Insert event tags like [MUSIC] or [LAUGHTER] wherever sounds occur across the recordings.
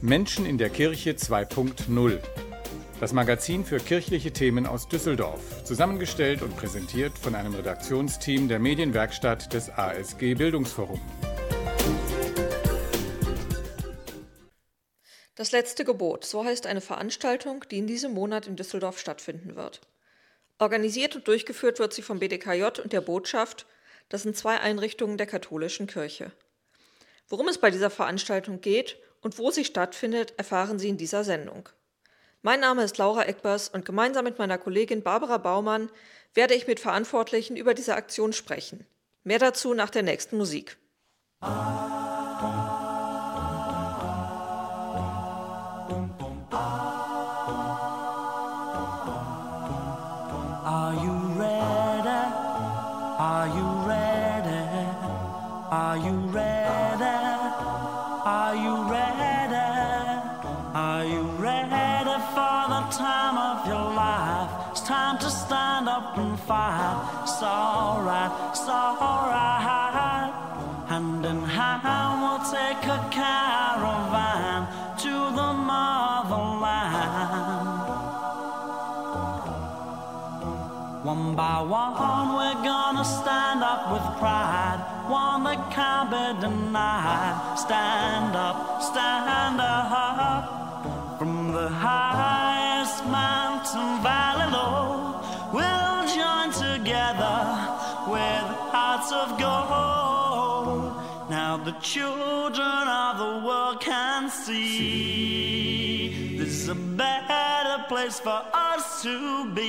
Menschen in der Kirche 2.0. Das Magazin für kirchliche Themen aus Düsseldorf, zusammengestellt und präsentiert von einem Redaktionsteam der Medienwerkstatt des ASG Bildungsforum. Das letzte Gebot, so heißt eine Veranstaltung, die in diesem Monat in Düsseldorf stattfinden wird. Organisiert und durchgeführt wird sie vom BDKJ und der Botschaft, das sind zwei Einrichtungen der katholischen Kirche. Worum es bei dieser Veranstaltung geht und wo sie stattfindet, erfahren Sie in dieser Sendung. Mein Name ist Laura Eckbers und gemeinsam mit meiner Kollegin Barbara Baumann werde ich mit Verantwortlichen über diese Aktion sprechen. Mehr dazu nach der nächsten Musik. Are caravan to the motherland. One by one, we're gonna stand up with pride. One that can't be denied. Stand up, stand up. From the highest mountain valley the children of the world can see this is a better place for us to be.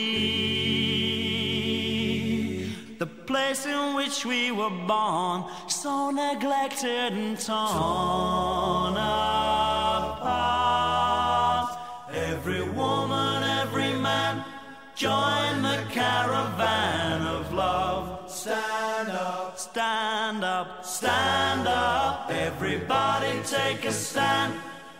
The place in which we were born, so neglected and torn apart. Every woman, every man, join the caravan of love. Stand up, stand up, stand up. Everybody take a stand.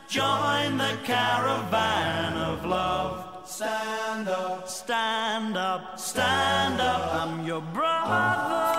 Join the caravan of love. Stand up, stand up, stand up. I'm your brother.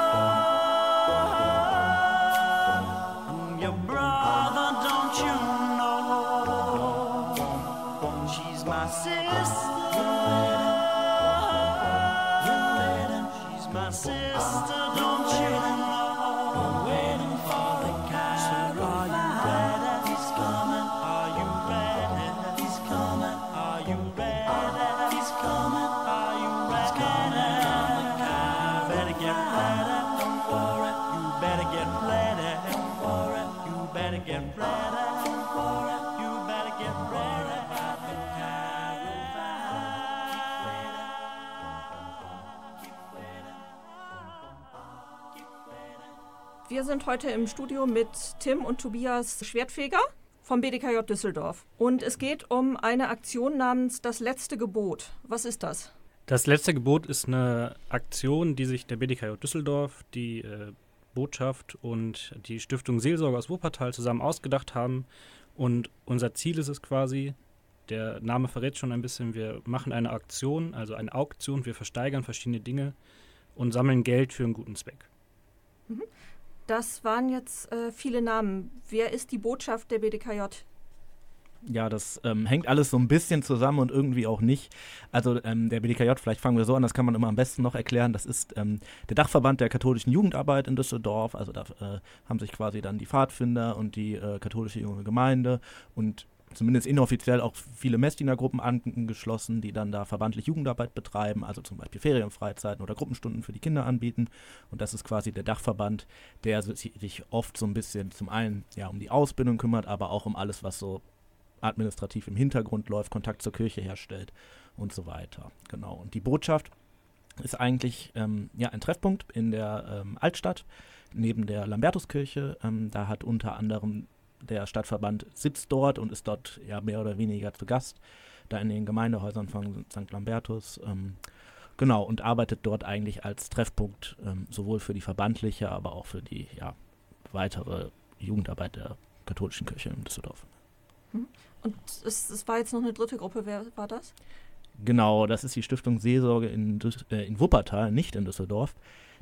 Sind heute im Studio mit Tim und Tobias Schwertfeger vom BDKJ Düsseldorf. Und es geht um eine Aktion namens Das letzte Gebot. Was ist das? Das letzte Gebot ist eine Aktion, die sich der BDKJ Düsseldorf, die äh, Botschaft und die Stiftung Seelsorge aus Wuppertal zusammen ausgedacht haben. Und unser Ziel ist es quasi, der Name verrät schon ein bisschen, wir machen eine Aktion, also eine Auktion, wir versteigern verschiedene Dinge und sammeln Geld für einen guten Zweck. Das waren jetzt äh, viele Namen. Wer ist die Botschaft der BDKJ? Ja, das ähm, hängt alles so ein bisschen zusammen und irgendwie auch nicht. Also ähm, der BDKJ, vielleicht fangen wir so an, das kann man immer am besten noch erklären. Das ist ähm, der Dachverband der katholischen Jugendarbeit in Düsseldorf. Also da äh, haben sich quasi dann die Pfadfinder und die äh, katholische junge Gemeinde und zumindest inoffiziell auch viele Messdienergruppen angeschlossen, die dann da verbandlich Jugendarbeit betreiben, also zum Beispiel Ferienfreizeiten oder Gruppenstunden für die Kinder anbieten. Und das ist quasi der Dachverband, der sich oft so ein bisschen zum einen ja um die Ausbildung kümmert, aber auch um alles, was so administrativ im Hintergrund läuft, Kontakt zur Kirche herstellt und so weiter. Genau. Und die Botschaft ist eigentlich ähm, ja, ein Treffpunkt in der ähm, Altstadt neben der Lambertuskirche. Ähm, da hat unter anderem der Stadtverband sitzt dort und ist dort ja mehr oder weniger zu Gast, da in den Gemeindehäusern von St. Lambertus. Ähm, genau, und arbeitet dort eigentlich als Treffpunkt ähm, sowohl für die verbandliche, aber auch für die ja, weitere Jugendarbeit der katholischen Kirche in Düsseldorf. Hm. Und es, es war jetzt noch eine dritte Gruppe, wer war das? Genau, das ist die Stiftung Seelsorge in, äh, in Wuppertal, nicht in Düsseldorf.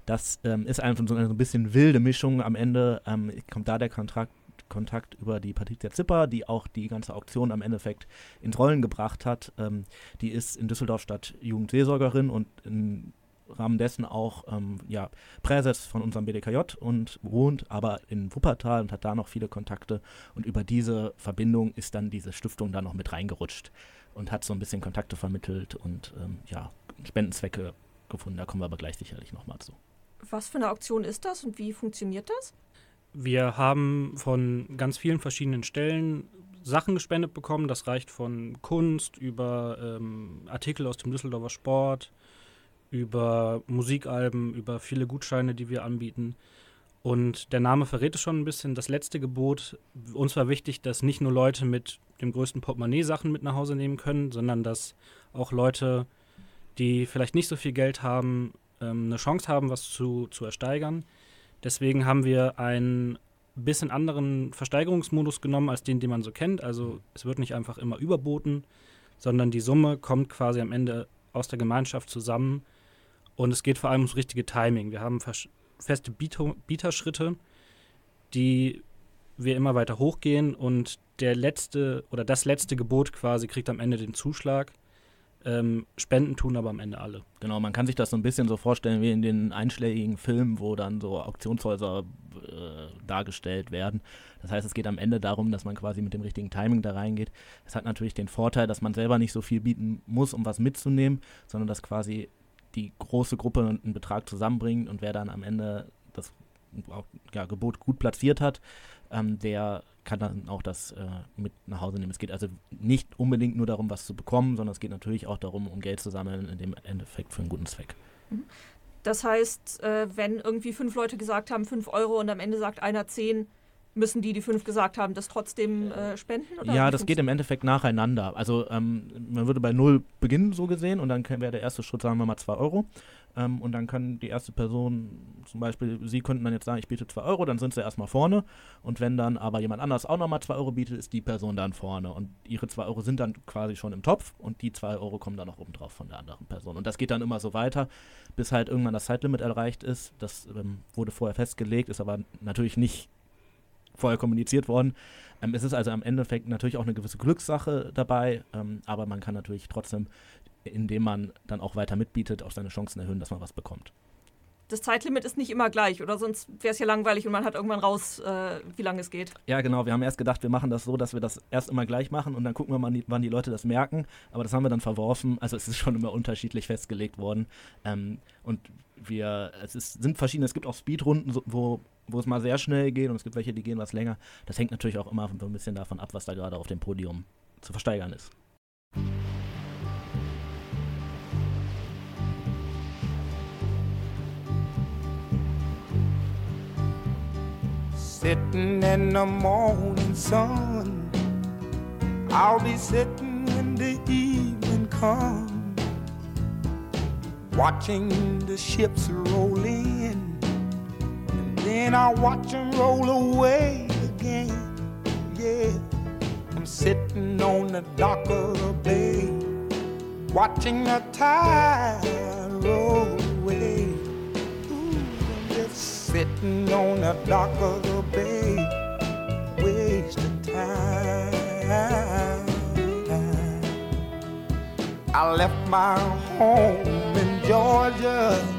Das ähm, ist einfach so eine, so ein bisschen wilde Mischung. Am Ende ähm, kommt da der Kontrakt Kontakt über die Patricia Zipper, die auch die ganze Auktion am Endeffekt ins Rollen gebracht hat. Ähm, die ist in Düsseldorf Stadt Jugendseelsorgerin und im Rahmen dessen auch ähm, ja, Präses von unserem BDKJ und wohnt aber in Wuppertal und hat da noch viele Kontakte. Und über diese Verbindung ist dann diese Stiftung da noch mit reingerutscht und hat so ein bisschen Kontakte vermittelt und ähm, ja, Spendenzwecke gefunden. Da kommen wir aber gleich sicherlich nochmal zu. Was für eine Auktion ist das und wie funktioniert das? Wir haben von ganz vielen verschiedenen Stellen Sachen gespendet bekommen. Das reicht von Kunst über ähm, Artikel aus dem Düsseldorfer Sport, über Musikalben, über viele Gutscheine, die wir anbieten. Und der Name verrät es schon ein bisschen. Das letzte Gebot, uns war wichtig, dass nicht nur Leute mit dem größten Portemonnaie Sachen mit nach Hause nehmen können, sondern dass auch Leute, die vielleicht nicht so viel Geld haben, ähm, eine Chance haben, was zu, zu ersteigern. Deswegen haben wir einen bisschen anderen Versteigerungsmodus genommen als den, den man so kennt. Also es wird nicht einfach immer überboten, sondern die Summe kommt quasi am Ende aus der Gemeinschaft zusammen. Und es geht vor allem ums richtige Timing. Wir haben feste Bieterschritte, die wir immer weiter hochgehen und der letzte oder das letzte Gebot quasi kriegt am Ende den Zuschlag. Ähm, Spenden tun aber am Ende alle. Genau, man kann sich das so ein bisschen so vorstellen wie in den einschlägigen Filmen, wo dann so Auktionshäuser äh, dargestellt werden. Das heißt, es geht am Ende darum, dass man quasi mit dem richtigen Timing da reingeht. Es hat natürlich den Vorteil, dass man selber nicht so viel bieten muss, um was mitzunehmen, sondern dass quasi die große Gruppe einen Betrag zusammenbringt und wer dann am Ende das ja, Gebot gut platziert hat, ähm, der kann dann auch das äh, mit nach Hause nehmen. Es geht also nicht unbedingt nur darum, was zu bekommen, sondern es geht natürlich auch darum, um Geld zu sammeln, in dem Endeffekt für einen guten Zweck. Mhm. Das heißt, äh, wenn irgendwie fünf Leute gesagt haben, fünf Euro und am Ende sagt einer zehn, müssen die, die fünf gesagt haben, das trotzdem äh, spenden? ja, das geht im Endeffekt nacheinander. Also ähm, man würde bei null beginnen, so gesehen, und dann wäre der erste Schritt, sagen wir mal, zwei Euro. Ähm, und dann kann die erste Person, zum Beispiel, Sie könnten dann jetzt sagen, ich biete 2 Euro, dann sind sie erstmal vorne. Und wenn dann aber jemand anders auch nochmal 2 Euro bietet, ist die Person dann vorne. Und ihre 2 Euro sind dann quasi schon im Topf und die 2 Euro kommen dann noch oben drauf von der anderen Person. Und das geht dann immer so weiter, bis halt irgendwann das Zeitlimit erreicht ist. Das ähm, wurde vorher festgelegt, ist aber natürlich nicht vorher kommuniziert worden. Ähm, es ist also am Endeffekt natürlich auch eine gewisse Glückssache dabei, ähm, aber man kann natürlich trotzdem indem man dann auch weiter mitbietet, auch seine Chancen erhöhen, dass man was bekommt. Das Zeitlimit ist nicht immer gleich, oder sonst wäre es ja langweilig und man hat irgendwann raus, äh, wie lange es geht. Ja, genau. Wir haben erst gedacht, wir machen das so, dass wir das erst immer gleich machen und dann gucken wir mal, wann die Leute das merken. Aber das haben wir dann verworfen. Also es ist schon immer unterschiedlich festgelegt worden. Ähm, und wir, es ist, sind verschiedene, es gibt auch Speedrunden, wo, wo es mal sehr schnell geht und es gibt welche, die gehen was länger. Das hängt natürlich auch immer so ein bisschen davon ab, was da gerade auf dem Podium zu versteigern ist. sitting in the morning sun. I'll be sitting when the evening comes, watching the ships roll in, Then I watch them roll away again. Yeah, I'm sitting on the dock of the bay, watching the tide roll away. Ooh, I'm just sitting on the dock of the bay, wasting time. I left my home in Georgia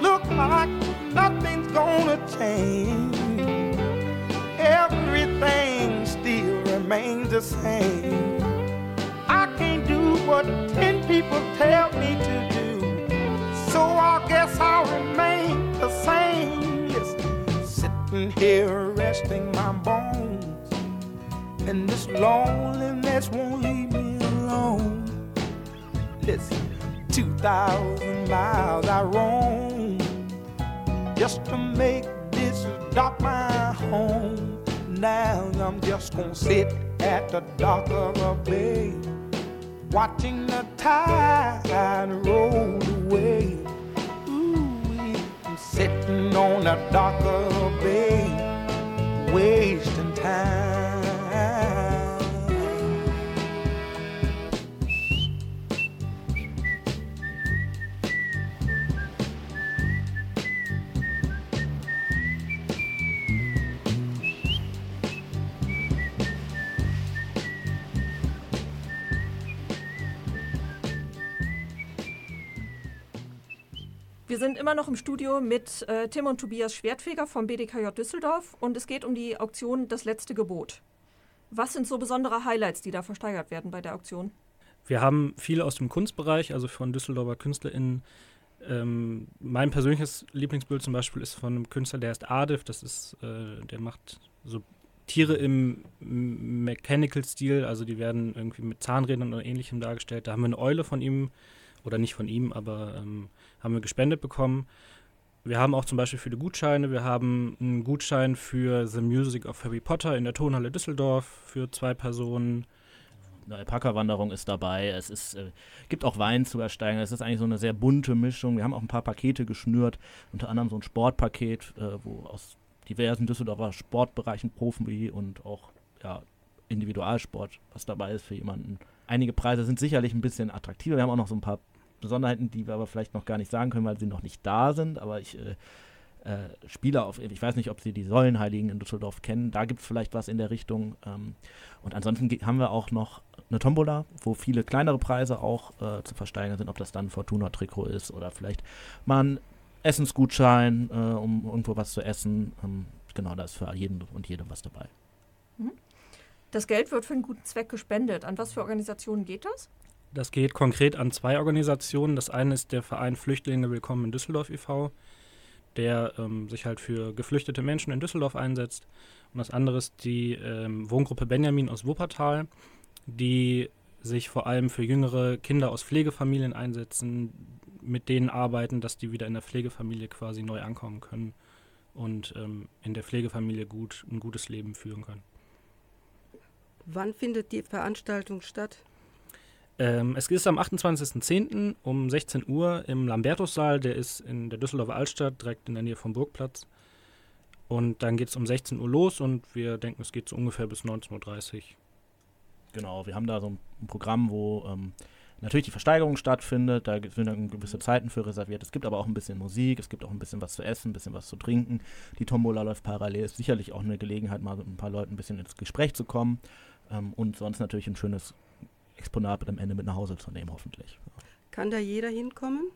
Look like nothing's gonna change. Everything still remains the same. I can't do what ten people tell me to do. So I guess I'll remain the same. Yes, sitting here resting my bones. And this loneliness won't leave. Listen, 2,000 miles I roam just to make this dock my home. Now I'm just gonna sit at the dock of a bay, watching the tide roll away. Ooh, I'm sitting on the dock of a bay, wasting time. Wir sind immer noch im Studio mit äh, Tim und Tobias Schwertfeger vom BDKJ Düsseldorf und es geht um die Auktion Das letzte Gebot. Was sind so besondere Highlights, die da versteigert werden bei der Auktion? Wir haben viele aus dem Kunstbereich, also von Düsseldorfer KünstlerInnen. Ähm, mein persönliches Lieblingsbild zum Beispiel ist von einem Künstler, der heißt Adif. Das ist, äh, der macht so Tiere im Mechanical-Stil, also die werden irgendwie mit Zahnrädern oder ähnlichem dargestellt. Da haben wir eine Eule von ihm, oder nicht von ihm, aber ähm, haben wir gespendet bekommen. Wir haben auch zum Beispiel viele Gutscheine. Wir haben einen Gutschein für The Music of Harry Potter in der Tonhalle Düsseldorf für zwei Personen. Eine Alpaka-Wanderung ist dabei. Es ist, äh, gibt auch Wein zu ersteigen. Es ist eigentlich so eine sehr bunte Mischung. Wir haben auch ein paar Pakete geschnürt, unter anderem so ein Sportpaket, äh, wo aus diversen Düsseldorfer Sportbereichen Profi und auch ja, Individualsport was dabei ist für jemanden. Einige Preise sind sicherlich ein bisschen attraktiver. Wir haben auch noch so ein paar Besonderheiten, die wir aber vielleicht noch gar nicht sagen können, weil sie noch nicht da sind. Aber ich äh, äh, spiele auf, ich weiß nicht, ob Sie die Säulenheiligen in Düsseldorf kennen. Da gibt es vielleicht was in der Richtung. Ähm, und ansonsten haben wir auch noch eine Tombola, wo viele kleinere Preise auch äh, zu versteigern sind, ob das dann Fortuna-Trikot ist oder vielleicht mal ein Essensgutschein, äh, um irgendwo was zu essen. Ähm, genau, da ist für jeden und jede was dabei. Das Geld wird für einen guten Zweck gespendet. An was für Organisationen geht das? Das geht konkret an zwei Organisationen. Das eine ist der Verein Flüchtlinge Willkommen in Düsseldorf e.V., der ähm, sich halt für geflüchtete Menschen in Düsseldorf einsetzt. Und das andere ist die ähm, Wohngruppe Benjamin aus Wuppertal, die sich vor allem für jüngere Kinder aus Pflegefamilien einsetzen, mit denen arbeiten, dass die wieder in der Pflegefamilie quasi neu ankommen können und ähm, in der Pflegefamilie gut ein gutes Leben führen können. Wann findet die Veranstaltung statt? Ähm, es ist am 28.10. um 16 Uhr im Lambertussaal, der ist in der Düsseldorfer Altstadt, direkt in der Nähe vom Burgplatz. Und dann geht es um 16 Uhr los und wir denken, es geht so ungefähr bis 19.30 Uhr. Genau, wir haben da so ein Programm, wo ähm, natürlich die Versteigerung stattfindet. Da sind dann gewisse Zeiten für reserviert. Es gibt aber auch ein bisschen Musik, es gibt auch ein bisschen was zu essen, ein bisschen was zu trinken. Die Tombola läuft parallel. Ist sicherlich auch eine Gelegenheit, mal mit ein paar Leuten ein bisschen ins Gespräch zu kommen. Ähm, und sonst natürlich ein schönes Exponat am Ende mit nach Hause zu nehmen, hoffentlich. Kann da jeder hinkommen?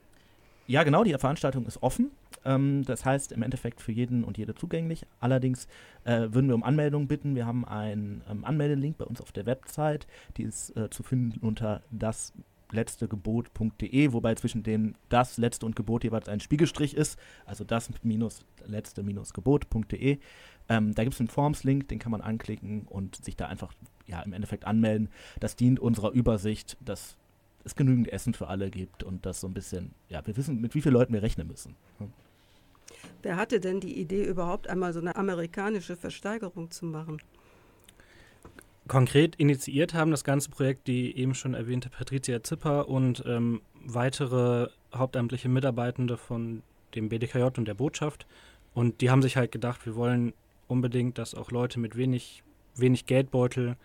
Ja, genau, die Veranstaltung ist offen. Ähm, das heißt im Endeffekt für jeden und jede zugänglich. Allerdings äh, würden wir um Anmeldung bitten. Wir haben einen ähm, Anmeldelink bei uns auf der Website. Die ist äh, zu finden unter das letztegebot.de, wobei zwischen dem das letzte und Gebot jeweils ein Spiegelstrich ist, also das minus letzte minus Gebot.de. Ähm, da gibt es einen Forms-Link, den kann man anklicken und sich da einfach ja im Endeffekt anmelden. Das dient unserer Übersicht, dass es genügend Essen für alle gibt und das so ein bisschen, ja, wir wissen, mit wie vielen Leuten wir rechnen müssen. Wer hatte denn die Idee, überhaupt einmal so eine amerikanische Versteigerung zu machen? Konkret initiiert haben das ganze Projekt die eben schon erwähnte Patricia Zipper und ähm, weitere hauptamtliche Mitarbeitende von dem BDKJ und der Botschaft. Und die haben sich halt gedacht, wir wollen unbedingt, dass auch Leute mit wenig, wenig Geldbeutel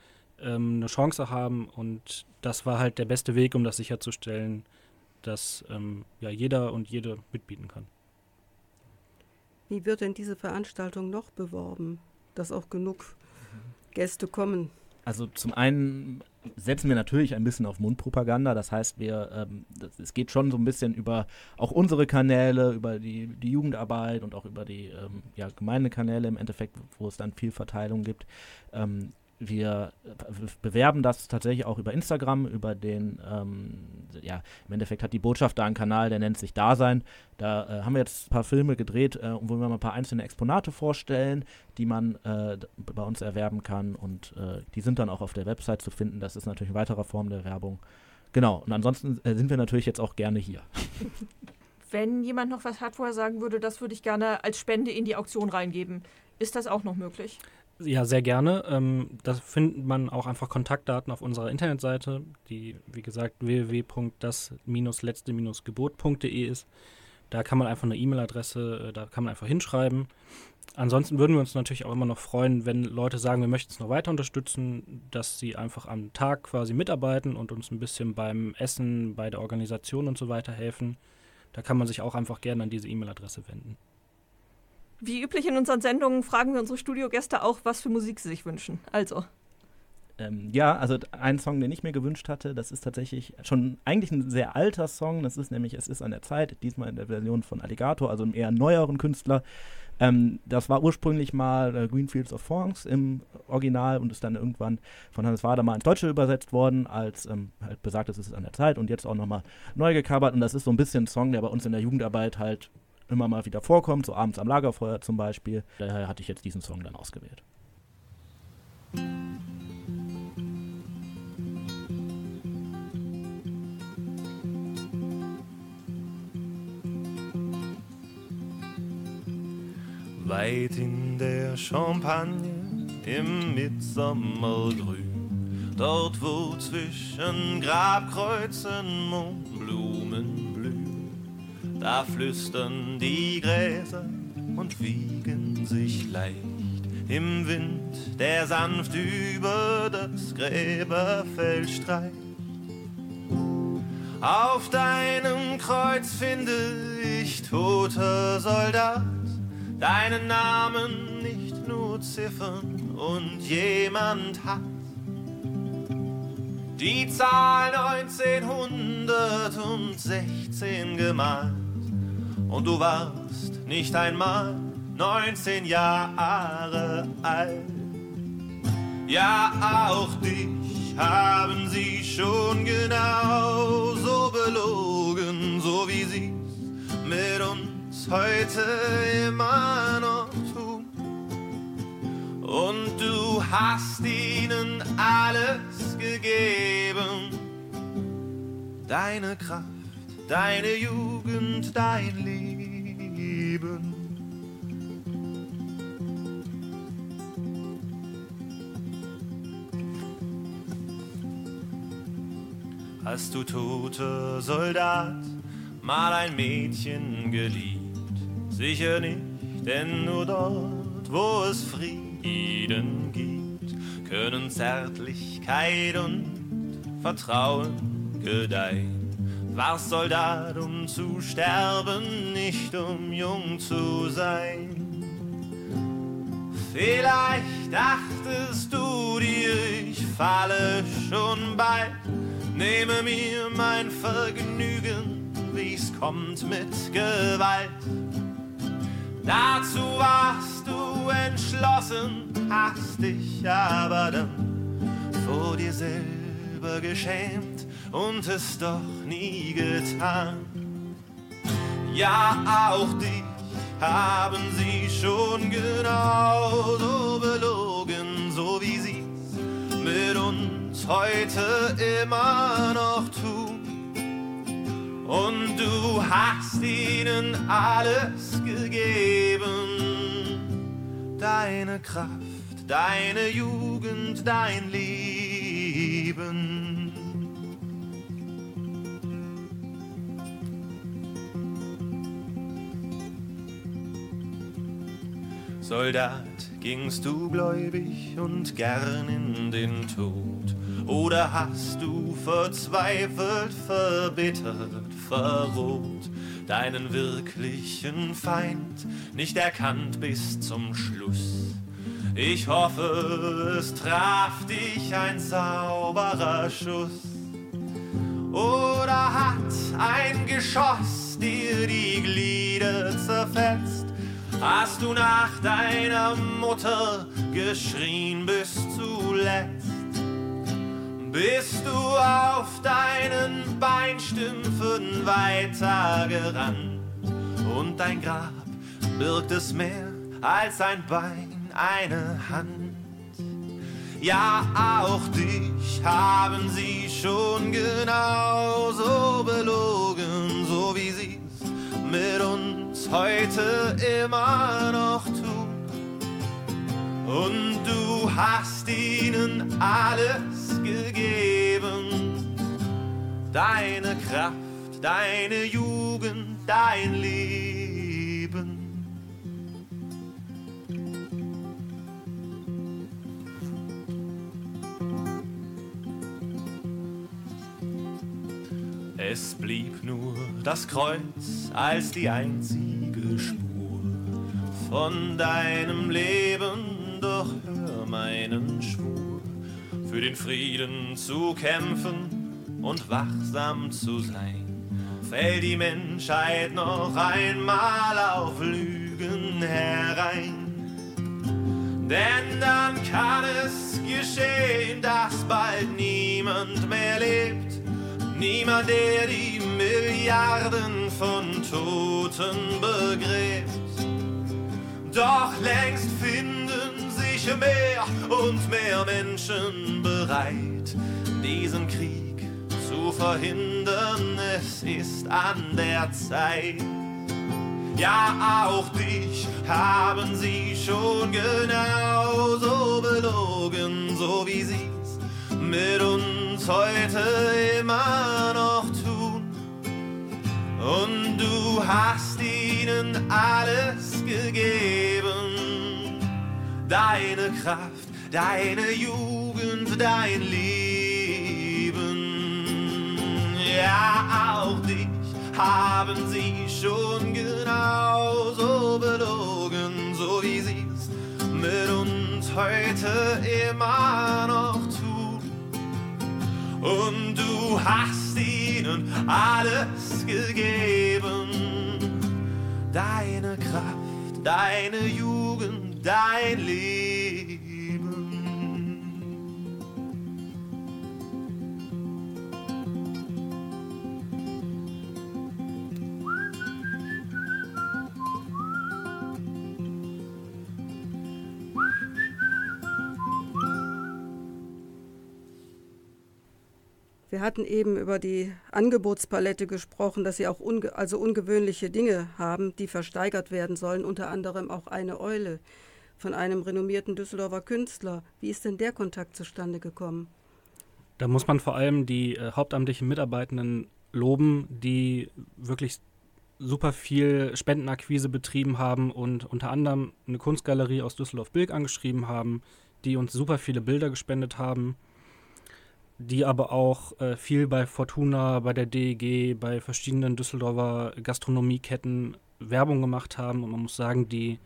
ähm, eine Chance haben. Und das war halt der beste Weg, um das sicherzustellen, dass ähm, ja, jeder und jede mitbieten kann. Wie wird denn diese Veranstaltung noch beworben, dass auch genug Gäste kommen? Also zum einen setzen wir natürlich ein bisschen auf Mundpropaganda. Das heißt, wir, ähm, das, es geht schon so ein bisschen über auch unsere Kanäle, über die, die Jugendarbeit und auch über die ähm, ja, Gemeindekanäle im Endeffekt, wo es dann viel Verteilung gibt. Ähm, wir bewerben das tatsächlich auch über Instagram, über den, ähm, ja, im Endeffekt hat die Botschaft da einen Kanal, der nennt sich Dasein. Da äh, haben wir jetzt ein paar Filme gedreht, äh, wo wir mal ein paar einzelne Exponate vorstellen, die man äh, bei uns erwerben kann und äh, die sind dann auch auf der Website zu finden. Das ist natürlich eine weitere Form der Werbung. Genau, und ansonsten äh, sind wir natürlich jetzt auch gerne hier. [LAUGHS] Wenn jemand noch was hat, wo er sagen würde, das würde ich gerne als Spende in die Auktion reingeben, ist das auch noch möglich? Ja, sehr gerne. Ähm, da findet man auch einfach Kontaktdaten auf unserer Internetseite, die wie gesagt www.das-letzte-gebot.de ist. Da kann man einfach eine E-Mail-Adresse, äh, da kann man einfach hinschreiben. Ansonsten würden wir uns natürlich auch immer noch freuen, wenn Leute sagen, wir möchten es noch weiter unterstützen, dass sie einfach am Tag quasi mitarbeiten und uns ein bisschen beim Essen, bei der Organisation und so weiter helfen. Da kann man sich auch einfach gerne an diese E-Mail-Adresse wenden. Wie üblich in unseren Sendungen fragen wir unsere Studiogäste auch, was für Musik sie sich wünschen. Also. Ähm, ja, also ein Song, den ich mir gewünscht hatte, das ist tatsächlich schon eigentlich ein sehr alter Song. Das ist nämlich Es ist an der Zeit, diesmal in der Version von Alligator, also einem eher neueren Künstler. Ähm, das war ursprünglich mal äh, Greenfields of Thorns im Original und ist dann irgendwann von Hannes Wader mal ins Deutsche übersetzt worden, als ähm, halt besagt, es ist an der Zeit und jetzt auch nochmal neu gecovert. Und das ist so ein bisschen ein Song, der bei uns in der Jugendarbeit halt immer mal wieder vorkommt, so abends am Lagerfeuer zum Beispiel. Daher hatte ich jetzt diesen Song dann ausgewählt. Weit in der Champagne im Mitsommergrün, dort wo zwischen Grabkreuzen und Blumen blühen, da flüstern die Gräser und wiegen sich leicht im Wind, der sanft über das Gräberfeld streicht. Auf deinem Kreuz finde ich tote Soldat deinen Namen nicht nur Ziffern und jemand hat die Zahl 1916 gemalt und du warst nicht einmal 19 Jahre alt. Ja, auch dich haben sie schon genauso belogen, so wie sie's mit uns heute immer noch tun. Und du hast ihnen alles gegeben. Deine Kraft, deine Jugend, dein Leben. Hast du tote Soldat mal ein Mädchen geliebt? Sicher nicht, denn nur dort, wo es Frieden gibt, können Zärtlichkeit und Vertrauen gedeihen. Warst Soldat, um zu sterben, nicht um jung zu sein. Vielleicht dachtest du dir, ich falle schon bald, nehme mir mein Vergnügen, wie's kommt mit Gewalt. Dazu warst du entschlossen, hast dich aber dann vor dir selber geschämt und es doch nie getan. Ja, auch dich haben sie schon genauso belogen, so wie sie's mit uns heute immer noch tun. Und du hast ihnen alles gegeben, deine Kraft, deine Jugend, dein Leben. Soldat, gingst du gläubig und gern in den Tod? Oder hast du verzweifelt, verbittert, verroht, deinen wirklichen Feind nicht erkannt bis zum Schluss? Ich hoffe, es traf dich ein sauberer Schuss. Oder hat ein Geschoss dir die Glieder zerfetzt? Hast du nach deiner Mutter geschrien bis zuletzt? Bist du auf deinen Beinstümpfen weitergerannt? Und dein Grab birgt es mehr als ein Bein, eine Hand. Ja, auch dich haben sie schon genauso belogen, so wie uns heute immer noch tun. Und du hast ihnen alles gegeben, deine Kraft, deine Jugend, dein Leben. Es blieb nur das Kreuz als die einzige Spur von deinem Leben, doch hör meinen Schwur, für den Frieden zu kämpfen und wachsam zu sein. Fällt die Menschheit noch einmal auf Lügen herein. Denn dann kann es geschehen, dass bald niemand mehr lebt. Niemand, der die Milliarden von Toten begräbt. Doch längst finden sich mehr und mehr Menschen bereit, diesen Krieg zu verhindern. Es ist an der Zeit. Ja, auch dich haben sie schon genauso belogen, so wie sie's mit uns heute immer noch tun. Und du hast ihnen alles gegeben, deine Kraft, deine Jugend, dein Leben. Ja, auch dich haben sie schon genauso belogen, so wie sie's mit uns heute immer noch. Und du hast ihnen alles gegeben, deine Kraft, deine Jugend, dein Leben. Hatten eben über die Angebotspalette gesprochen, dass sie auch unge also ungewöhnliche Dinge haben, die versteigert werden sollen, unter anderem auch eine Eule von einem renommierten Düsseldorfer Künstler. Wie ist denn der Kontakt zustande gekommen? Da muss man vor allem die äh, hauptamtlichen Mitarbeitenden loben, die wirklich super viel Spendenakquise betrieben haben und unter anderem eine Kunstgalerie aus Düsseldorf-Bilk angeschrieben haben, die uns super viele Bilder gespendet haben, die aber auch äh, viel bei Fortuna, bei der DEG, bei verschiedenen Düsseldorfer Gastronomieketten Werbung gemacht haben. Und man muss sagen, die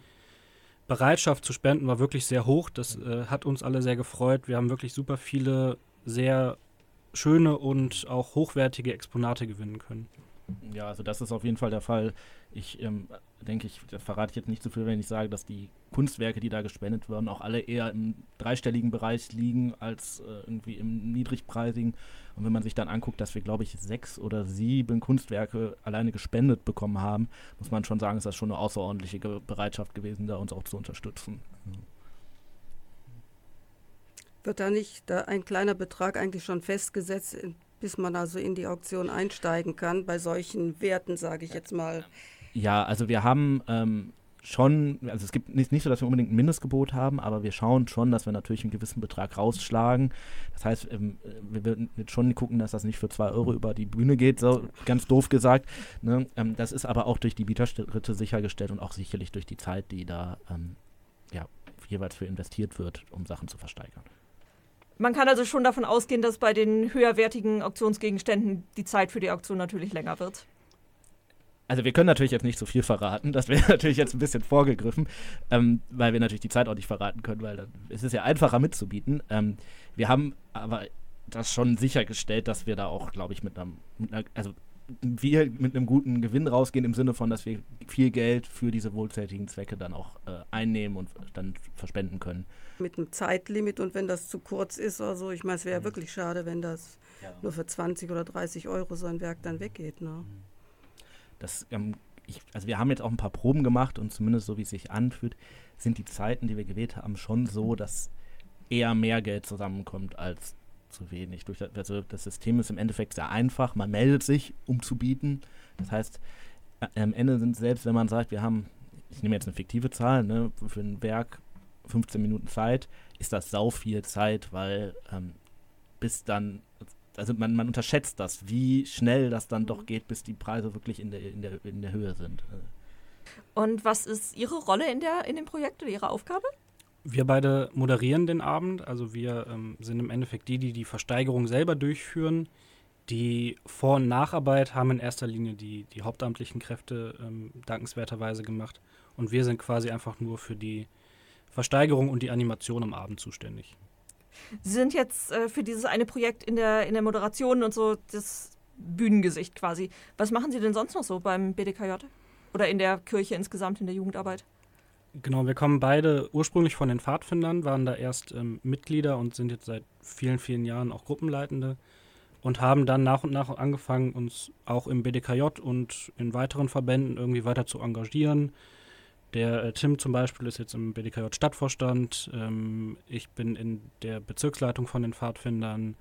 Bereitschaft zu spenden war wirklich sehr hoch. Das äh, hat uns alle sehr gefreut. Wir haben wirklich super viele sehr schöne und auch hochwertige Exponate gewinnen können. Ja, also das ist auf jeden Fall der Fall. Ich ähm, denke, ich das verrate ich jetzt nicht zu viel, wenn ich sage, dass die Kunstwerke, die da gespendet werden, auch alle eher im dreistelligen Bereich liegen als äh, irgendwie im niedrigpreisigen. Und wenn man sich dann anguckt, dass wir, glaube ich, sechs oder sieben Kunstwerke alleine gespendet bekommen haben, muss man schon sagen, ist das schon eine außerordentliche Ge Bereitschaft gewesen, da uns auch zu unterstützen. Wird da nicht da ein kleiner Betrag eigentlich schon festgesetzt, bis man also in die Auktion einsteigen kann, bei solchen Werten, sage ich jetzt mal? Ja, also wir haben ähm, schon, also es gibt nicht, nicht so, dass wir unbedingt ein Mindestgebot haben, aber wir schauen schon, dass wir natürlich einen gewissen Betrag rausschlagen. Das heißt, ähm, wir werden schon gucken, dass das nicht für zwei Euro über die Bühne geht, so ganz doof gesagt. Ne? Ähm, das ist aber auch durch die Bieterschritte sichergestellt und auch sicherlich durch die Zeit, die da ähm, ja, jeweils für investiert wird, um Sachen zu versteigern. Man kann also schon davon ausgehen, dass bei den höherwertigen Auktionsgegenständen die Zeit für die Auktion natürlich länger wird. Also wir können natürlich jetzt nicht so viel verraten, das wäre [LAUGHS] natürlich jetzt ein bisschen vorgegriffen, ähm, weil wir natürlich die Zeit auch nicht verraten können, weil dann ist es ja einfacher mitzubieten. Ähm, wir haben aber das schon sichergestellt, dass wir da auch, glaube ich, mit einem, mit einer, also wir mit einem guten Gewinn rausgehen im Sinne von, dass wir viel Geld für diese wohltätigen Zwecke dann auch äh, einnehmen und dann verspenden können. Mit einem Zeitlimit und wenn das zu kurz ist, also ich meine, es wäre ja mhm. wirklich schade, wenn das ja. nur für 20 oder 30 Euro so ein Werk dann weggeht. Ne? Mhm das, ähm, ich, also wir haben jetzt auch ein paar Proben gemacht und zumindest so wie es sich anfühlt, sind die Zeiten, die wir gewählt haben, schon so, dass eher mehr Geld zusammenkommt als zu wenig. Durch das, also das System ist im Endeffekt sehr einfach. Man meldet sich, um zu bieten. Das heißt, am Ende sind selbst, wenn man sagt, wir haben, ich nehme jetzt eine fiktive Zahl, ne, für ein Werk 15 Minuten Zeit, ist das sau viel Zeit, weil ähm, bis dann also man, man unterschätzt das, wie schnell das dann doch geht, bis die Preise wirklich in der, in der, in der Höhe sind. Und was ist Ihre Rolle in, der, in dem Projekt oder Ihre Aufgabe? Wir beide moderieren den Abend, also wir ähm, sind im Endeffekt die, die die Versteigerung selber durchführen. Die Vor- und Nacharbeit haben in erster Linie die, die hauptamtlichen Kräfte ähm, dankenswerterweise gemacht. Und wir sind quasi einfach nur für die Versteigerung und die Animation am Abend zuständig. Sie sind jetzt äh, für dieses eine Projekt in der, in der Moderation und so das Bühnengesicht quasi. Was machen Sie denn sonst noch so beim BDKJ? Oder in der Kirche insgesamt, in der Jugendarbeit? Genau, wir kommen beide ursprünglich von den Pfadfindern, waren da erst ähm, Mitglieder und sind jetzt seit vielen, vielen Jahren auch Gruppenleitende und haben dann nach und nach angefangen, uns auch im BDKJ und in weiteren Verbänden irgendwie weiter zu engagieren, der äh, Tim zum Beispiel ist jetzt im BDKJ Stadtvorstand. Ähm, ich bin in der Bezirksleitung von den Pfadfindern.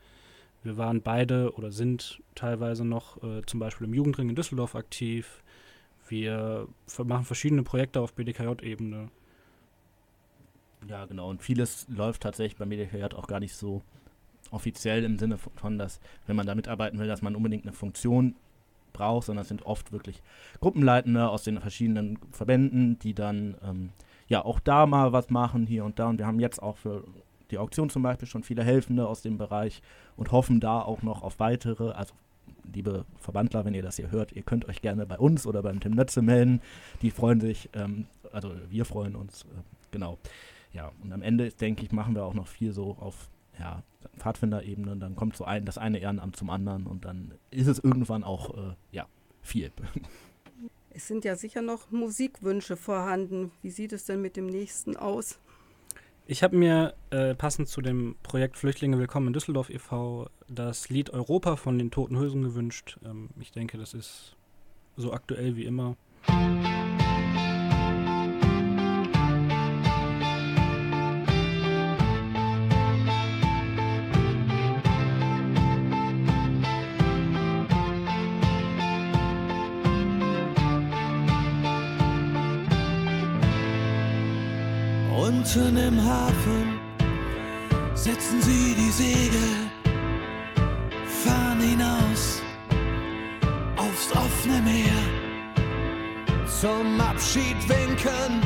Wir waren beide oder sind teilweise noch äh, zum Beispiel im Jugendring in Düsseldorf aktiv. Wir machen verschiedene Projekte auf BDKJ-Ebene. Ja, genau. Und vieles läuft tatsächlich beim BDKJ auch gar nicht so offiziell im Sinne von, dass, wenn man da mitarbeiten will, dass man unbedingt eine Funktion braucht, sondern es sind oft wirklich Gruppenleitende aus den verschiedenen Verbänden, die dann ähm, ja auch da mal was machen, hier und da. Und wir haben jetzt auch für die Auktion zum Beispiel schon viele Helfende aus dem Bereich und hoffen da auch noch auf weitere, also liebe Verbandler, wenn ihr das hier hört, ihr könnt euch gerne bei uns oder beim Tim Nötze melden. Die freuen sich, ähm, also wir freuen uns, äh, genau. Ja, und am Ende, denke ich, machen wir auch noch viel so auf ja, Pfadfinderebene, dann kommt so ein, das eine Ehrenamt zum anderen und dann ist es irgendwann auch äh, ja, viel. [LAUGHS] Es sind ja sicher noch Musikwünsche vorhanden. Wie sieht es denn mit dem nächsten aus? Ich habe mir äh, passend zu dem Projekt Flüchtlinge Willkommen in Düsseldorf e.V. das Lied Europa von den Toten Hülsen gewünscht. Ähm, ich denke, das ist so aktuell wie immer. Hafen setzen sie die Segel, fahren hinaus aufs offene Meer. Zum Abschied winken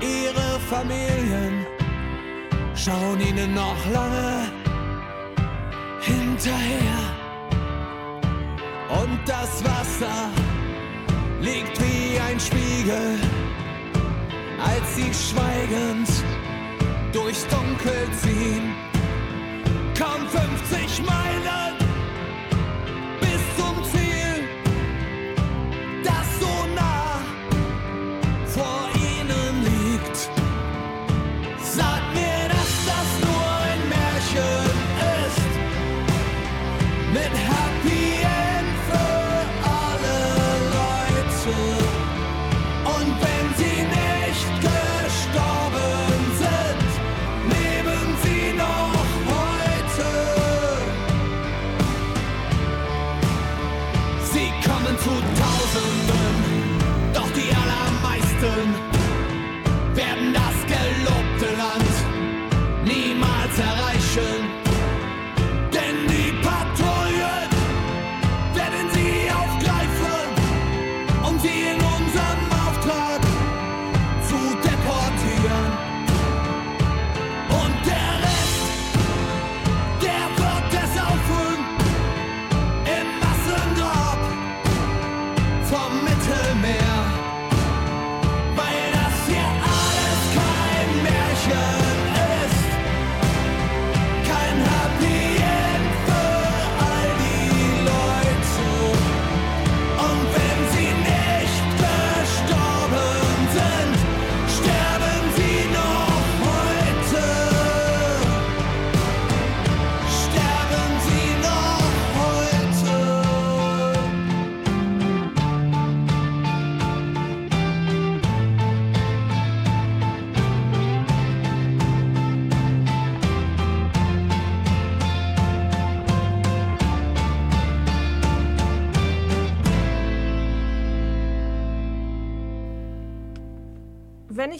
ihre Familien, schauen ihnen noch lange hinterher. Und das Wasser liegt wie ein Spiegel als sie schweigend durchs Dunkel ziehen. Kaum 50 Meilen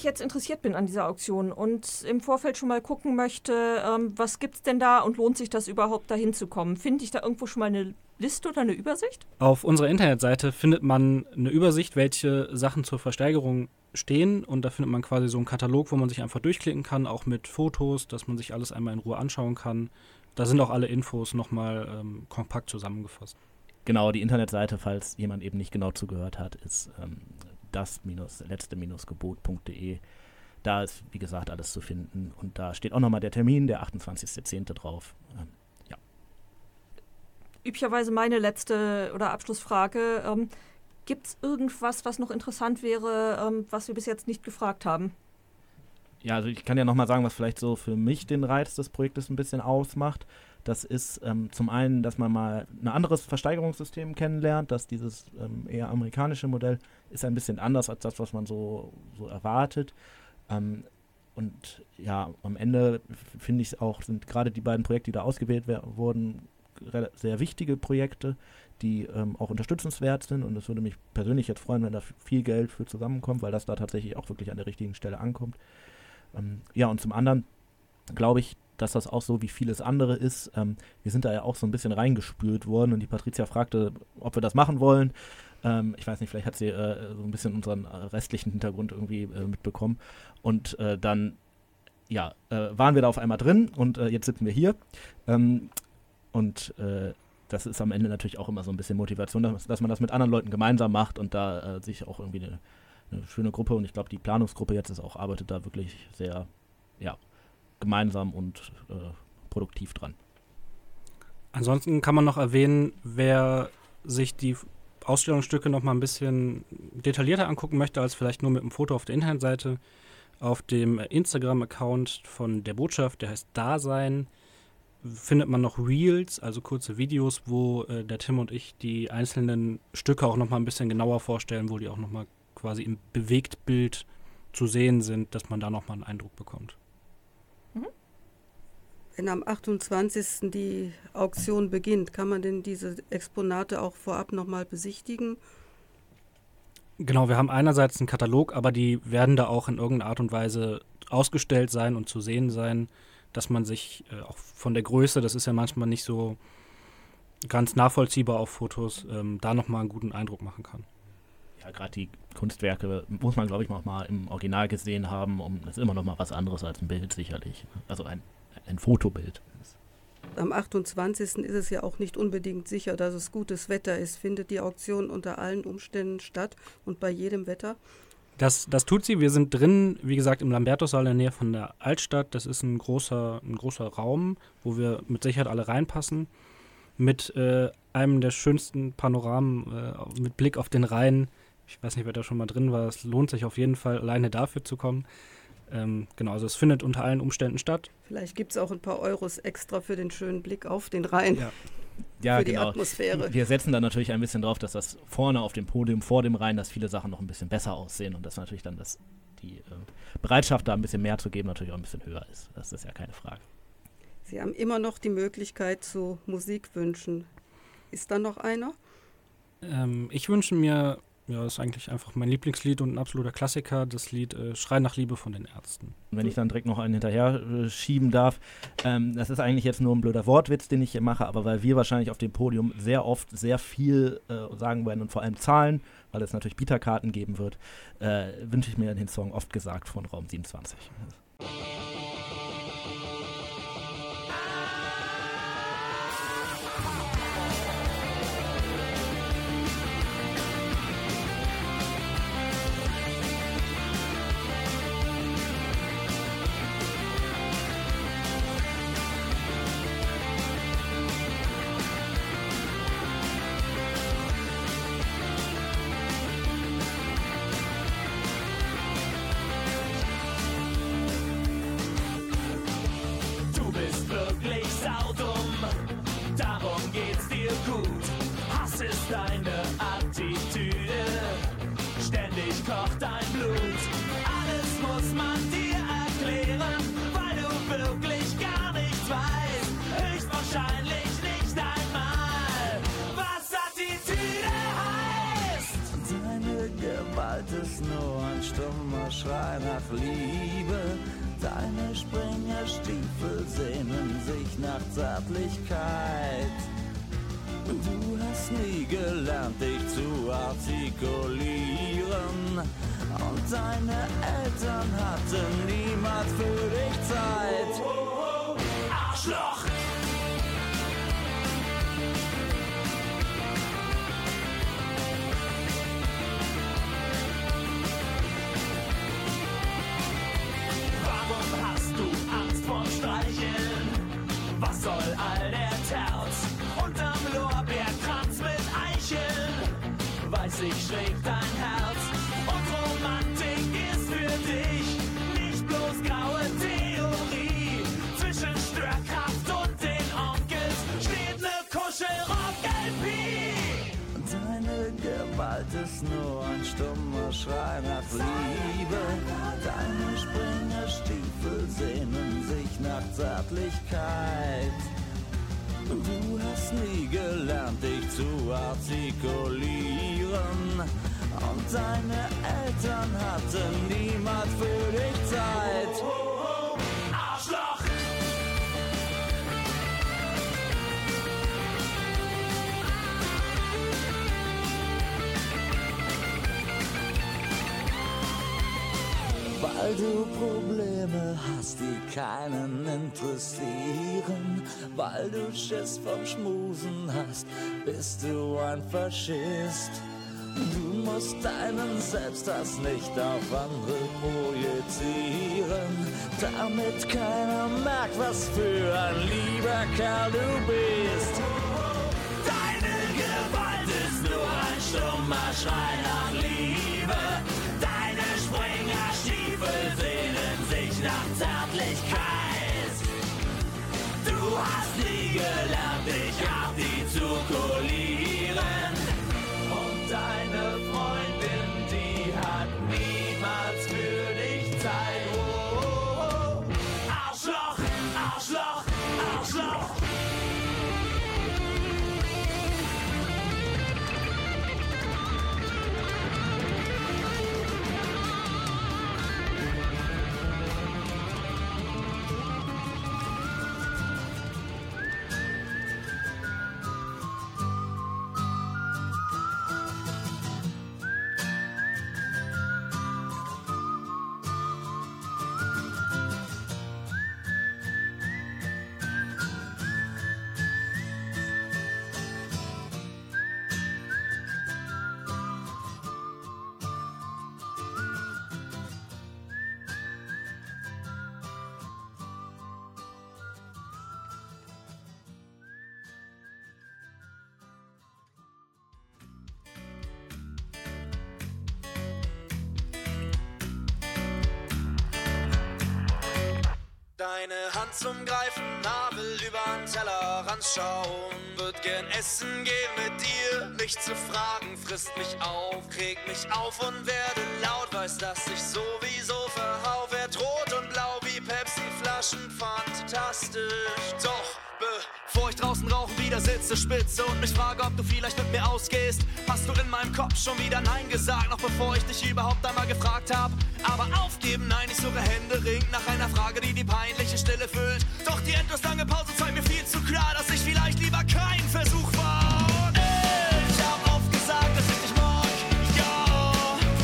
ich jetzt interessiert bin an dieser Auktion und im Vorfeld schon mal gucken möchte, ähm, was gibt es denn da und lohnt sich das überhaupt dahin zu kommen, finde ich da irgendwo schon mal eine Liste oder eine Übersicht? Auf unserer Internetseite findet man eine Übersicht, welche Sachen zur Versteigerung stehen und da findet man quasi so einen Katalog, wo man sich einfach durchklicken kann, auch mit Fotos, dass man sich alles einmal in Ruhe anschauen kann. Da sind auch alle Infos nochmal ähm, kompakt zusammengefasst. Genau, die Internetseite, falls jemand eben nicht genau zugehört hat, ist ähm, das-letzte-gebot.de. Da ist, wie gesagt, alles zu finden. Und da steht auch nochmal der Termin, der 28.10. drauf. Ähm, ja. Üblicherweise meine letzte oder Abschlussfrage. Ähm, Gibt es irgendwas, was noch interessant wäre, ähm, was wir bis jetzt nicht gefragt haben? Ja, also ich kann ja nochmal sagen, was vielleicht so für mich den Reiz des Projektes ein bisschen ausmacht. Das ist ähm, zum einen, dass man mal ein anderes Versteigerungssystem kennenlernt, dass dieses ähm, eher amerikanische Modell ist ein bisschen anders als das, was man so, so erwartet. Ähm, und ja, am Ende finde ich auch, sind gerade die beiden Projekte, die da ausgewählt wurden, sehr wichtige Projekte, die ähm, auch unterstützenswert sind. Und es würde mich persönlich jetzt freuen, wenn da viel Geld für zusammenkommt, weil das da tatsächlich auch wirklich an der richtigen Stelle ankommt. Ähm, ja, und zum anderen glaube ich, dass das auch so wie vieles andere ist. Ähm, wir sind da ja auch so ein bisschen reingespült worden und die Patricia fragte, ob wir das machen wollen. Ähm, ich weiß nicht, vielleicht hat sie äh, so ein bisschen unseren äh, restlichen Hintergrund irgendwie äh, mitbekommen. Und äh, dann, ja, äh, waren wir da auf einmal drin und äh, jetzt sitzen wir hier. Ähm, und das ist am Ende natürlich auch immer so ein bisschen Motivation, dass, dass man das mit anderen Leuten gemeinsam macht und da sich auch irgendwie eine, eine schöne Gruppe und ich glaube, die Planungsgruppe jetzt ist auch, arbeitet da wirklich sehr, ja, gemeinsam und äh, produktiv dran. Ansonsten kann man noch erwähnen, wer sich die Ausstellungsstücke noch mal ein bisschen detaillierter angucken möchte, als vielleicht nur mit einem Foto auf der Internetseite. Auf dem Instagram-Account von der Botschaft, der heißt Dasein, findet man noch Reels, also kurze Videos, wo äh, der Tim und ich die einzelnen Stücke auch noch mal ein bisschen genauer vorstellen, wo die auch noch mal quasi im Bewegtbild zu sehen sind, dass man da noch mal einen Eindruck bekommt. Wenn am 28. die Auktion beginnt, kann man denn diese Exponate auch vorab nochmal besichtigen? Genau, wir haben einerseits einen Katalog, aber die werden da auch in irgendeiner Art und Weise ausgestellt sein und zu sehen sein, dass man sich äh, auch von der Größe, das ist ja manchmal nicht so ganz nachvollziehbar auf Fotos, ähm, da nochmal einen guten Eindruck machen kann. Ja, gerade die Kunstwerke muss man, glaube ich, noch mal im Original gesehen haben. Um, das ist immer noch mal was anderes als ein Bild, sicherlich. Also ein ein Fotobild. Am 28. ist es ja auch nicht unbedingt sicher, dass es gutes Wetter ist. Findet die Auktion unter allen Umständen statt und bei jedem Wetter? Das, das tut sie. Wir sind drin, wie gesagt, im Lambertussaal in der Nähe von der Altstadt. Das ist ein großer, ein großer Raum, wo wir mit Sicherheit alle reinpassen. Mit äh, einem der schönsten Panoramen äh, mit Blick auf den Rhein. Ich weiß nicht, wer da schon mal drin war. Es lohnt sich auf jeden Fall, alleine dafür zu kommen. Ähm, genau, also es findet unter allen Umständen statt. Vielleicht gibt es auch ein paar Euros extra für den schönen Blick auf den Rhein. Ja. [LAUGHS] Ja, für die genau. Atmosphäre. Wir setzen da natürlich ein bisschen drauf, dass das vorne auf dem Podium vor dem Rhein, dass viele Sachen noch ein bisschen besser aussehen und dass natürlich dann das, die äh, Bereitschaft, da ein bisschen mehr zu geben, natürlich auch ein bisschen höher ist. Das ist ja keine Frage. Sie haben immer noch die Möglichkeit zu Musikwünschen. Ist da noch einer? Ähm, ich wünsche mir ja, ist eigentlich einfach mein Lieblingslied und ein absoluter Klassiker, das Lied äh, Schrei nach Liebe von den Ärzten. Wenn ich dann direkt noch einen hinterher äh, schieben darf, ähm, das ist eigentlich jetzt nur ein blöder Wortwitz, den ich hier mache, aber weil wir wahrscheinlich auf dem Podium sehr oft sehr viel äh, sagen werden und vor allem Zahlen, weil es natürlich Bieterkarten geben wird, äh, wünsche ich mir den Song oft gesagt von Raum 27. schlägt dein Herz. Und Romantik ist für dich nicht bloß graue Theorie. Zwischen Störkraft und den Onkels steht ne Kuschelrock-LP. Deine Gewalt ist nur ein stummer Schrei nach Liebe. Deine Springerstiefel sehnen sich nach Zärtlichkeit. Du hast nie gelernt, dich zu artikulieren. Und deine Eltern hatten niemals für dich Zeit. Weil du Probleme hast, die keinen interessieren. Weil du Schiss vom Schmusen hast, bist du ein Faschist. Du musst deinen Selbsthass nicht auf andere projizieren, damit keiner merkt, was für ein lieber Kerl du bist. Deine Gewalt ist nur ein stummer Schrei hast nie gelernt, dich artikulieren. Und deine Zum Greifen, Nabel übern Tellerrand schauen. Würd gern essen gehen mit dir, mich zu fragen, frisst mich auf, krieg mich auf und werde laut. Weiß, dass ich sowieso verhau, werd rot und blau wie Pepsi-Flaschen, fantastisch. Doch, bevor ich draußen rauchen wieder sitze, spitze und mich frage, ob du vielleicht mit mir ausgehst, hast du in meinem Kopf schon wieder Nein gesagt, noch bevor ich dich überhaupt einmal gefragt hab. Aber aufgeben, nein, ich suche händeringend nach einer Frage, die die peinliche Stille füllt. Doch die endlos lange Pause zeigt mir viel zu klar, dass ich vielleicht lieber keinen Versuch war. Ich hab oft gesagt, dass ich dich mag, ja.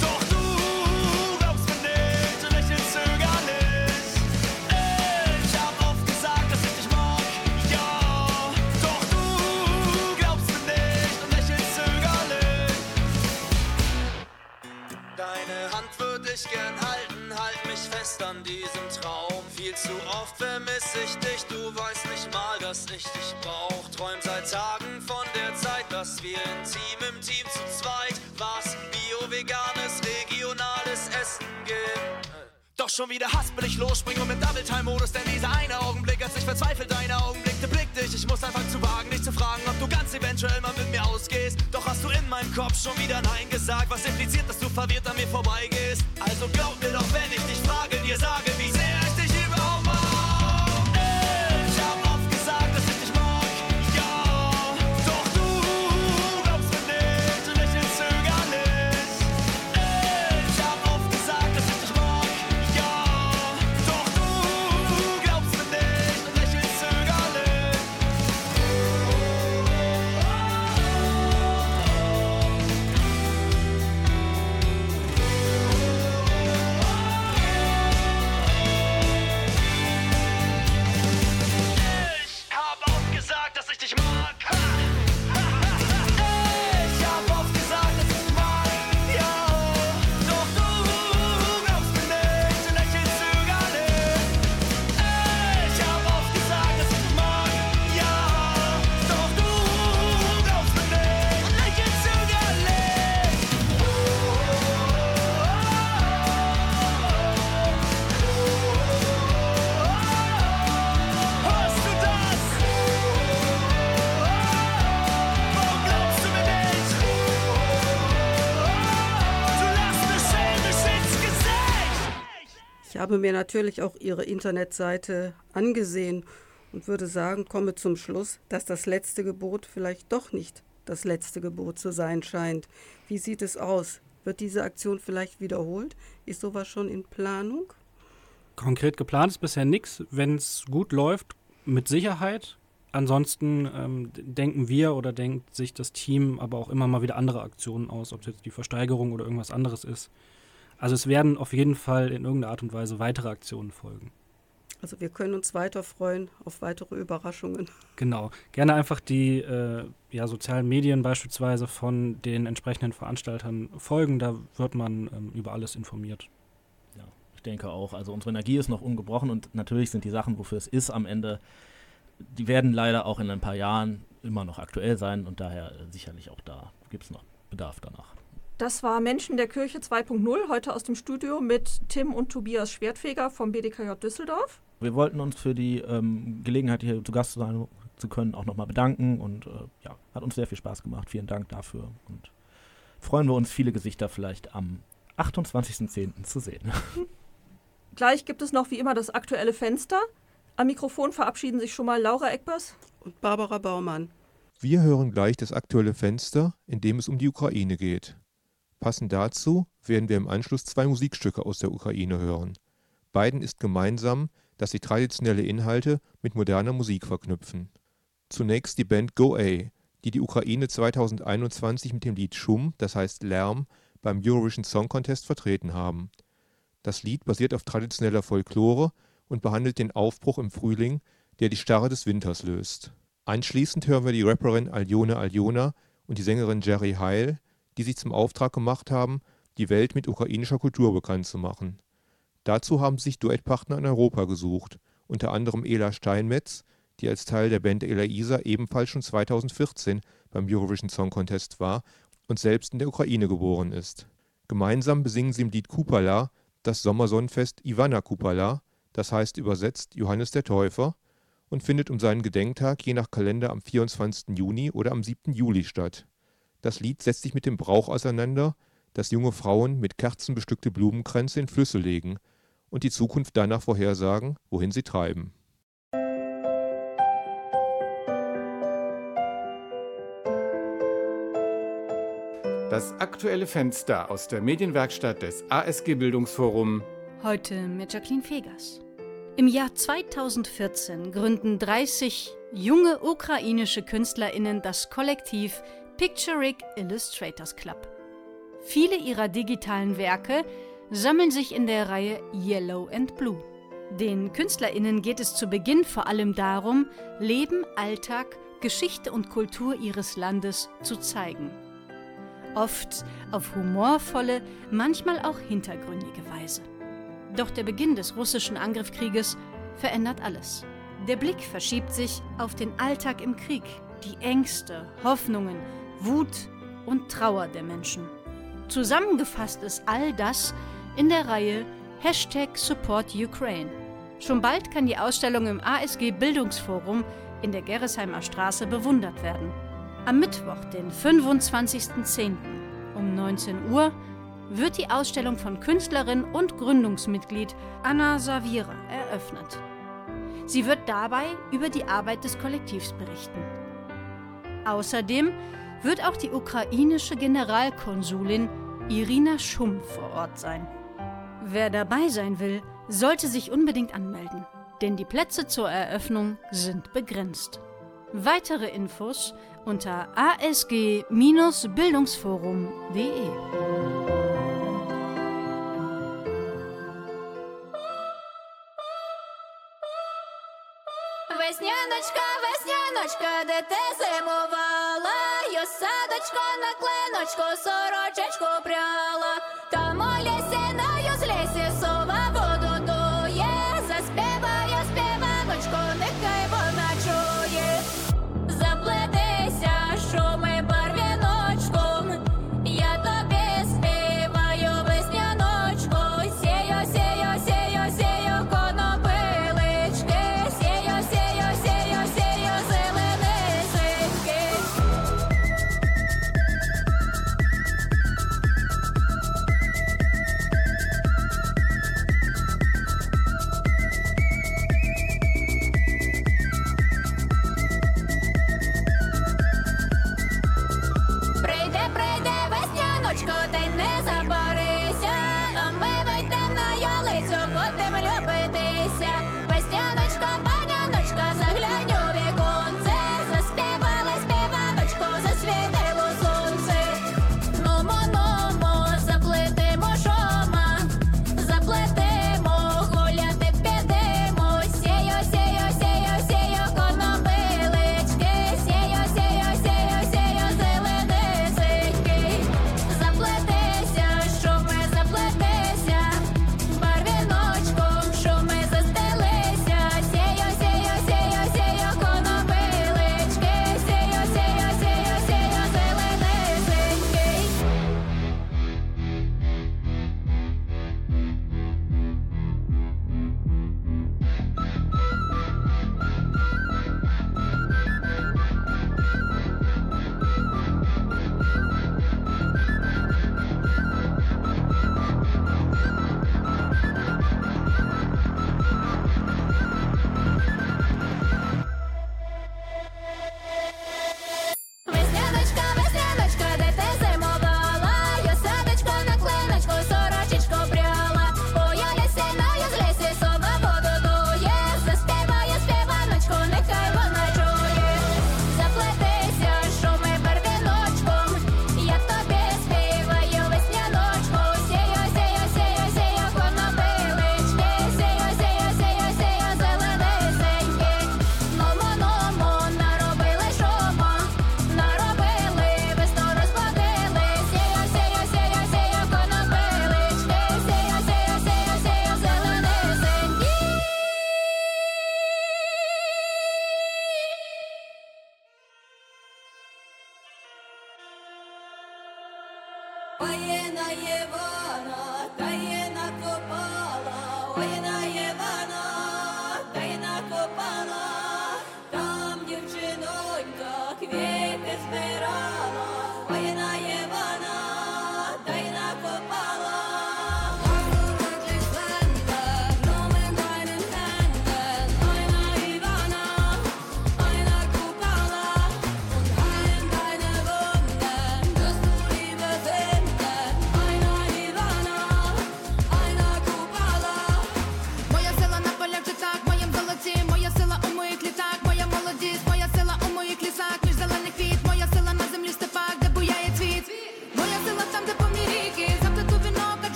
Doch du glaubst mir nicht und lächelst zögerlich. Ich hab oft gesagt, dass ich dich mag, ja. Doch du glaubst mir nicht und lächelst zögerlich. Deine Hand würde ich gern halten, halt mich fest an diesem Traum. Viel zu oft vermiss ich dich, du weißt nicht mal, dass ich dich brauch. Träum seit Tagen von der Zeit, dass wir intim im Team zu zweit was bio-veganes, regionales Essen gibt. Doch schon wieder haspel ich los, um im Double-Time-Modus, denn dieser eine Augenblick, als ich verzweifelt deine Augen blickte, blick dich. Ich muss anfangen zu wagen, dich zu fragen, ob du ganz eventuell mal mit mir ausgehst. Doch hast du in meinem Kopf schon wieder Nein gesagt, was impliziert, dass du verwirrt an mir vorbeigehst. Also glaub mir doch, wenn ich dich frage, dir sage, wie sehr Ich habe mir natürlich auch Ihre Internetseite angesehen und würde sagen, komme zum Schluss, dass das letzte Gebot vielleicht doch nicht das letzte Gebot zu sein scheint. Wie sieht es aus? Wird diese Aktion vielleicht wiederholt? Ist sowas schon in Planung? Konkret geplant ist bisher nichts. Wenn es gut läuft, mit Sicherheit. Ansonsten ähm, denken wir oder denkt sich das Team aber auch immer mal wieder andere Aktionen aus, ob es jetzt die Versteigerung oder irgendwas anderes ist. Also es werden auf jeden Fall in irgendeiner Art und Weise weitere Aktionen folgen. Also wir können uns weiter freuen auf weitere Überraschungen. Genau. Gerne einfach die äh, ja, sozialen Medien beispielsweise von den entsprechenden Veranstaltern folgen. Da wird man ähm, über alles informiert. Ja, ich denke auch. Also unsere Energie ist noch ungebrochen und natürlich sind die Sachen, wofür es ist, am Ende, die werden leider auch in ein paar Jahren immer noch aktuell sein und daher äh, sicherlich auch da gibt es noch Bedarf danach. Das war Menschen der Kirche 2.0, heute aus dem Studio mit Tim und Tobias Schwertfeger vom BDKJ Düsseldorf. Wir wollten uns für die ähm, Gelegenheit, hier zu Gast sein zu können, auch nochmal bedanken und äh, ja, hat uns sehr viel Spaß gemacht. Vielen Dank dafür und freuen wir uns, viele Gesichter vielleicht am 28.10. zu sehen. [LAUGHS] Gleich gibt es noch wie immer das aktuelle Fenster. Am Mikrofon verabschieden sich schon mal Laura Eckbers und Barbara Baumann. Wir hören gleich das aktuelle Fenster, in dem es um die Ukraine geht. Passend dazu werden wir im Anschluss zwei Musikstücke aus der Ukraine hören. Beiden ist gemeinsam, dass sie traditionelle Inhalte mit moderner Musik verknüpfen. Zunächst die Band Go A, die die Ukraine 2021 mit dem Lied Schum, das heißt Lärm, beim Eurovision Song Contest vertreten haben. Das Lied basiert auf traditioneller Folklore und behandelt den Aufbruch im Frühling, der die Starre des Winters löst. Anschließend hören wir die Rapperin Aljona Aljona und die Sängerin Jerry Heil, die sich zum Auftrag gemacht haben, die Welt mit ukrainischer Kultur bekannt zu machen. Dazu haben sich Duettpartner in Europa gesucht, unter anderem Ela Steinmetz, die als Teil der Band Elaisa ebenfalls schon 2014 beim Eurovision Song Contest war und selbst in der Ukraine geboren ist. Gemeinsam besingen sie im Lied Kupala das Sommersonnenfest Ivana Kupala, das heißt übersetzt Johannes der Täufer, und findet um seinen Gedenktag je nach Kalender am 24. Juni oder am 7. Juli statt. Das Lied setzt sich mit dem Brauch auseinander, dass junge Frauen mit Kerzen bestückte Blumenkränze in Flüsse legen und die Zukunft danach vorhersagen, wohin sie treiben. Das aktuelle Fenster aus der Medienwerkstatt des ASG Bildungsforum. Heute mit Jacqueline Fegers. Im Jahr 2014 gründen 30 junge ukrainische KünstlerInnen das Kollektiv Picturic Illustrators Club. Viele ihrer digitalen Werke sammeln sich in der Reihe Yellow and Blue. Den KünstlerInnen geht es zu Beginn vor allem darum, Leben, Alltag, Geschichte und Kultur ihres Landes zu zeigen. Oft auf humorvolle, manchmal auch hintergründige Weise. Doch der Beginn des russischen Angriffskrieges verändert alles. Der Blick verschiebt sich auf den Alltag im Krieg, die Ängste, Hoffnungen, Wut und Trauer der Menschen. Zusammengefasst ist all das in der Reihe Hashtag Support Ukraine. Schon bald kann die Ausstellung im ASG Bildungsforum in der Gerresheimer Straße bewundert werden. Am Mittwoch, den 25.10. um 19 Uhr wird die Ausstellung von Künstlerin und Gründungsmitglied Anna Savira eröffnet. Sie wird dabei über die Arbeit des Kollektivs berichten. Außerdem wird auch die ukrainische Generalkonsulin Irina Schum vor Ort sein. Wer dabei sein will, sollte sich unbedingt anmelden, denn die Plätze zur Eröffnung sind begrenzt. Weitere Infos unter asg-bildungsforum.de. Весняночка, весняночка, де ти зимувала, й садочко на клиночку, сорочечку пряла, та моля сіною з лісі сова. no te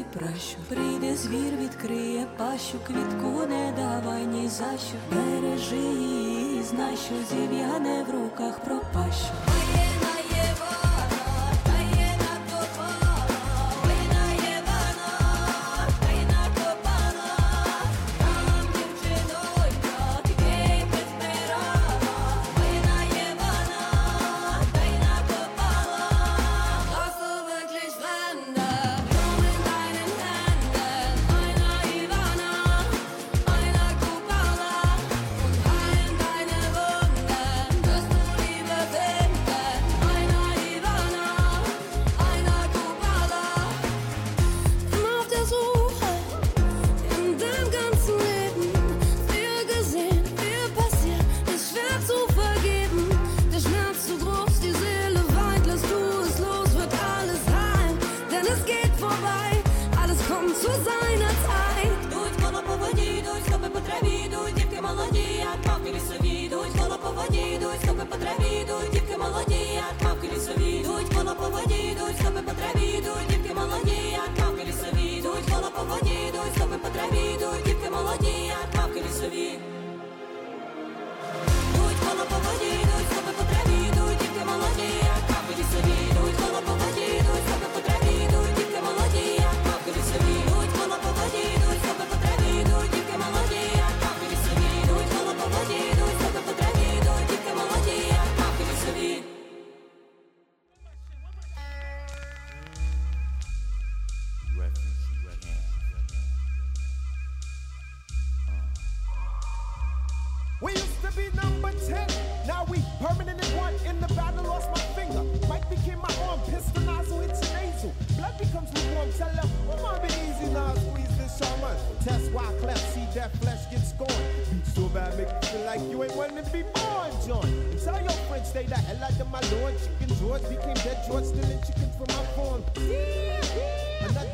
хаті пращу, прийде звір, відкриє пащу, квітку не давай ні за що, бережи її, знай, що зів'яне в руках пропащу.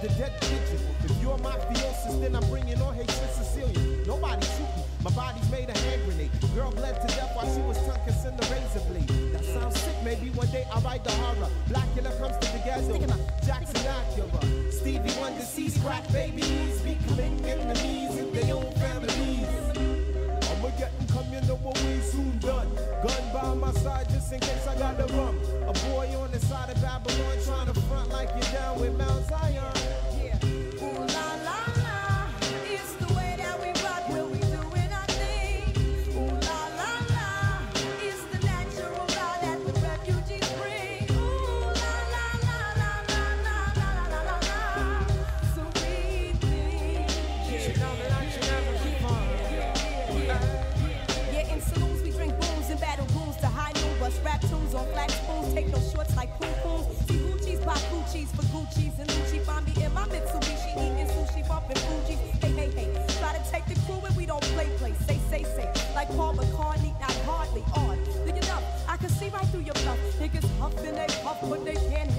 Another dead pigeon. If you're mafiosis, then I'm bringing on Haitian Sicilian. Nobody shooting. My body's made a hand grenade. Girl bled to death while she was tongue kissing the razor blade. That sounds sick. Maybe one day I'll write the horror. Blackula comes to the ghetto. Jackson Acura. Stevie Wonder sees crack babies becoming enemies in their own families. I'ma get them you know what we soon done. Gun by my side just in case I got the rum. A boy on the side of Babylon trying to front like you're down with Mount Zion. Don't play, play. Say, say, say, like Paul McCartney, not hardly on. Look up, I can see right through your bluff. Niggas huffing they puff, but they can't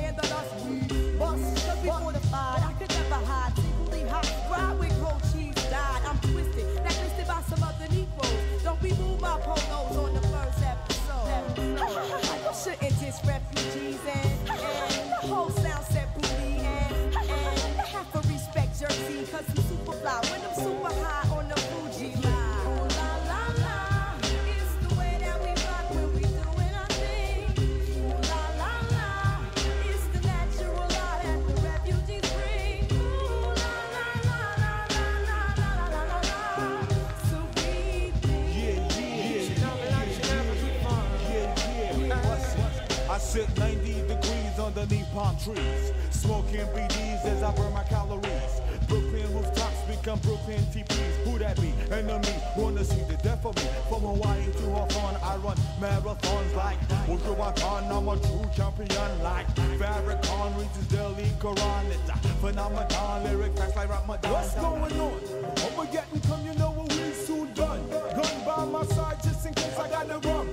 Sit 90 degrees underneath palm trees. Smoking BDs as I burn my calories. Brooklyn rooftops become Brooklyn TPs. Who that be? Enemy, wanna see the death of me. From Hawaii to Hawthorne, I run marathons like Uruwakan. I'm a true champion like Farrakhan reads his daily Quran. It's a phenomenon, lyric facts like Ramadan. What's going on? Overgetting come, you know what we soon done. Gun by my side just in case I gotta run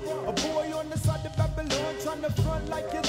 like you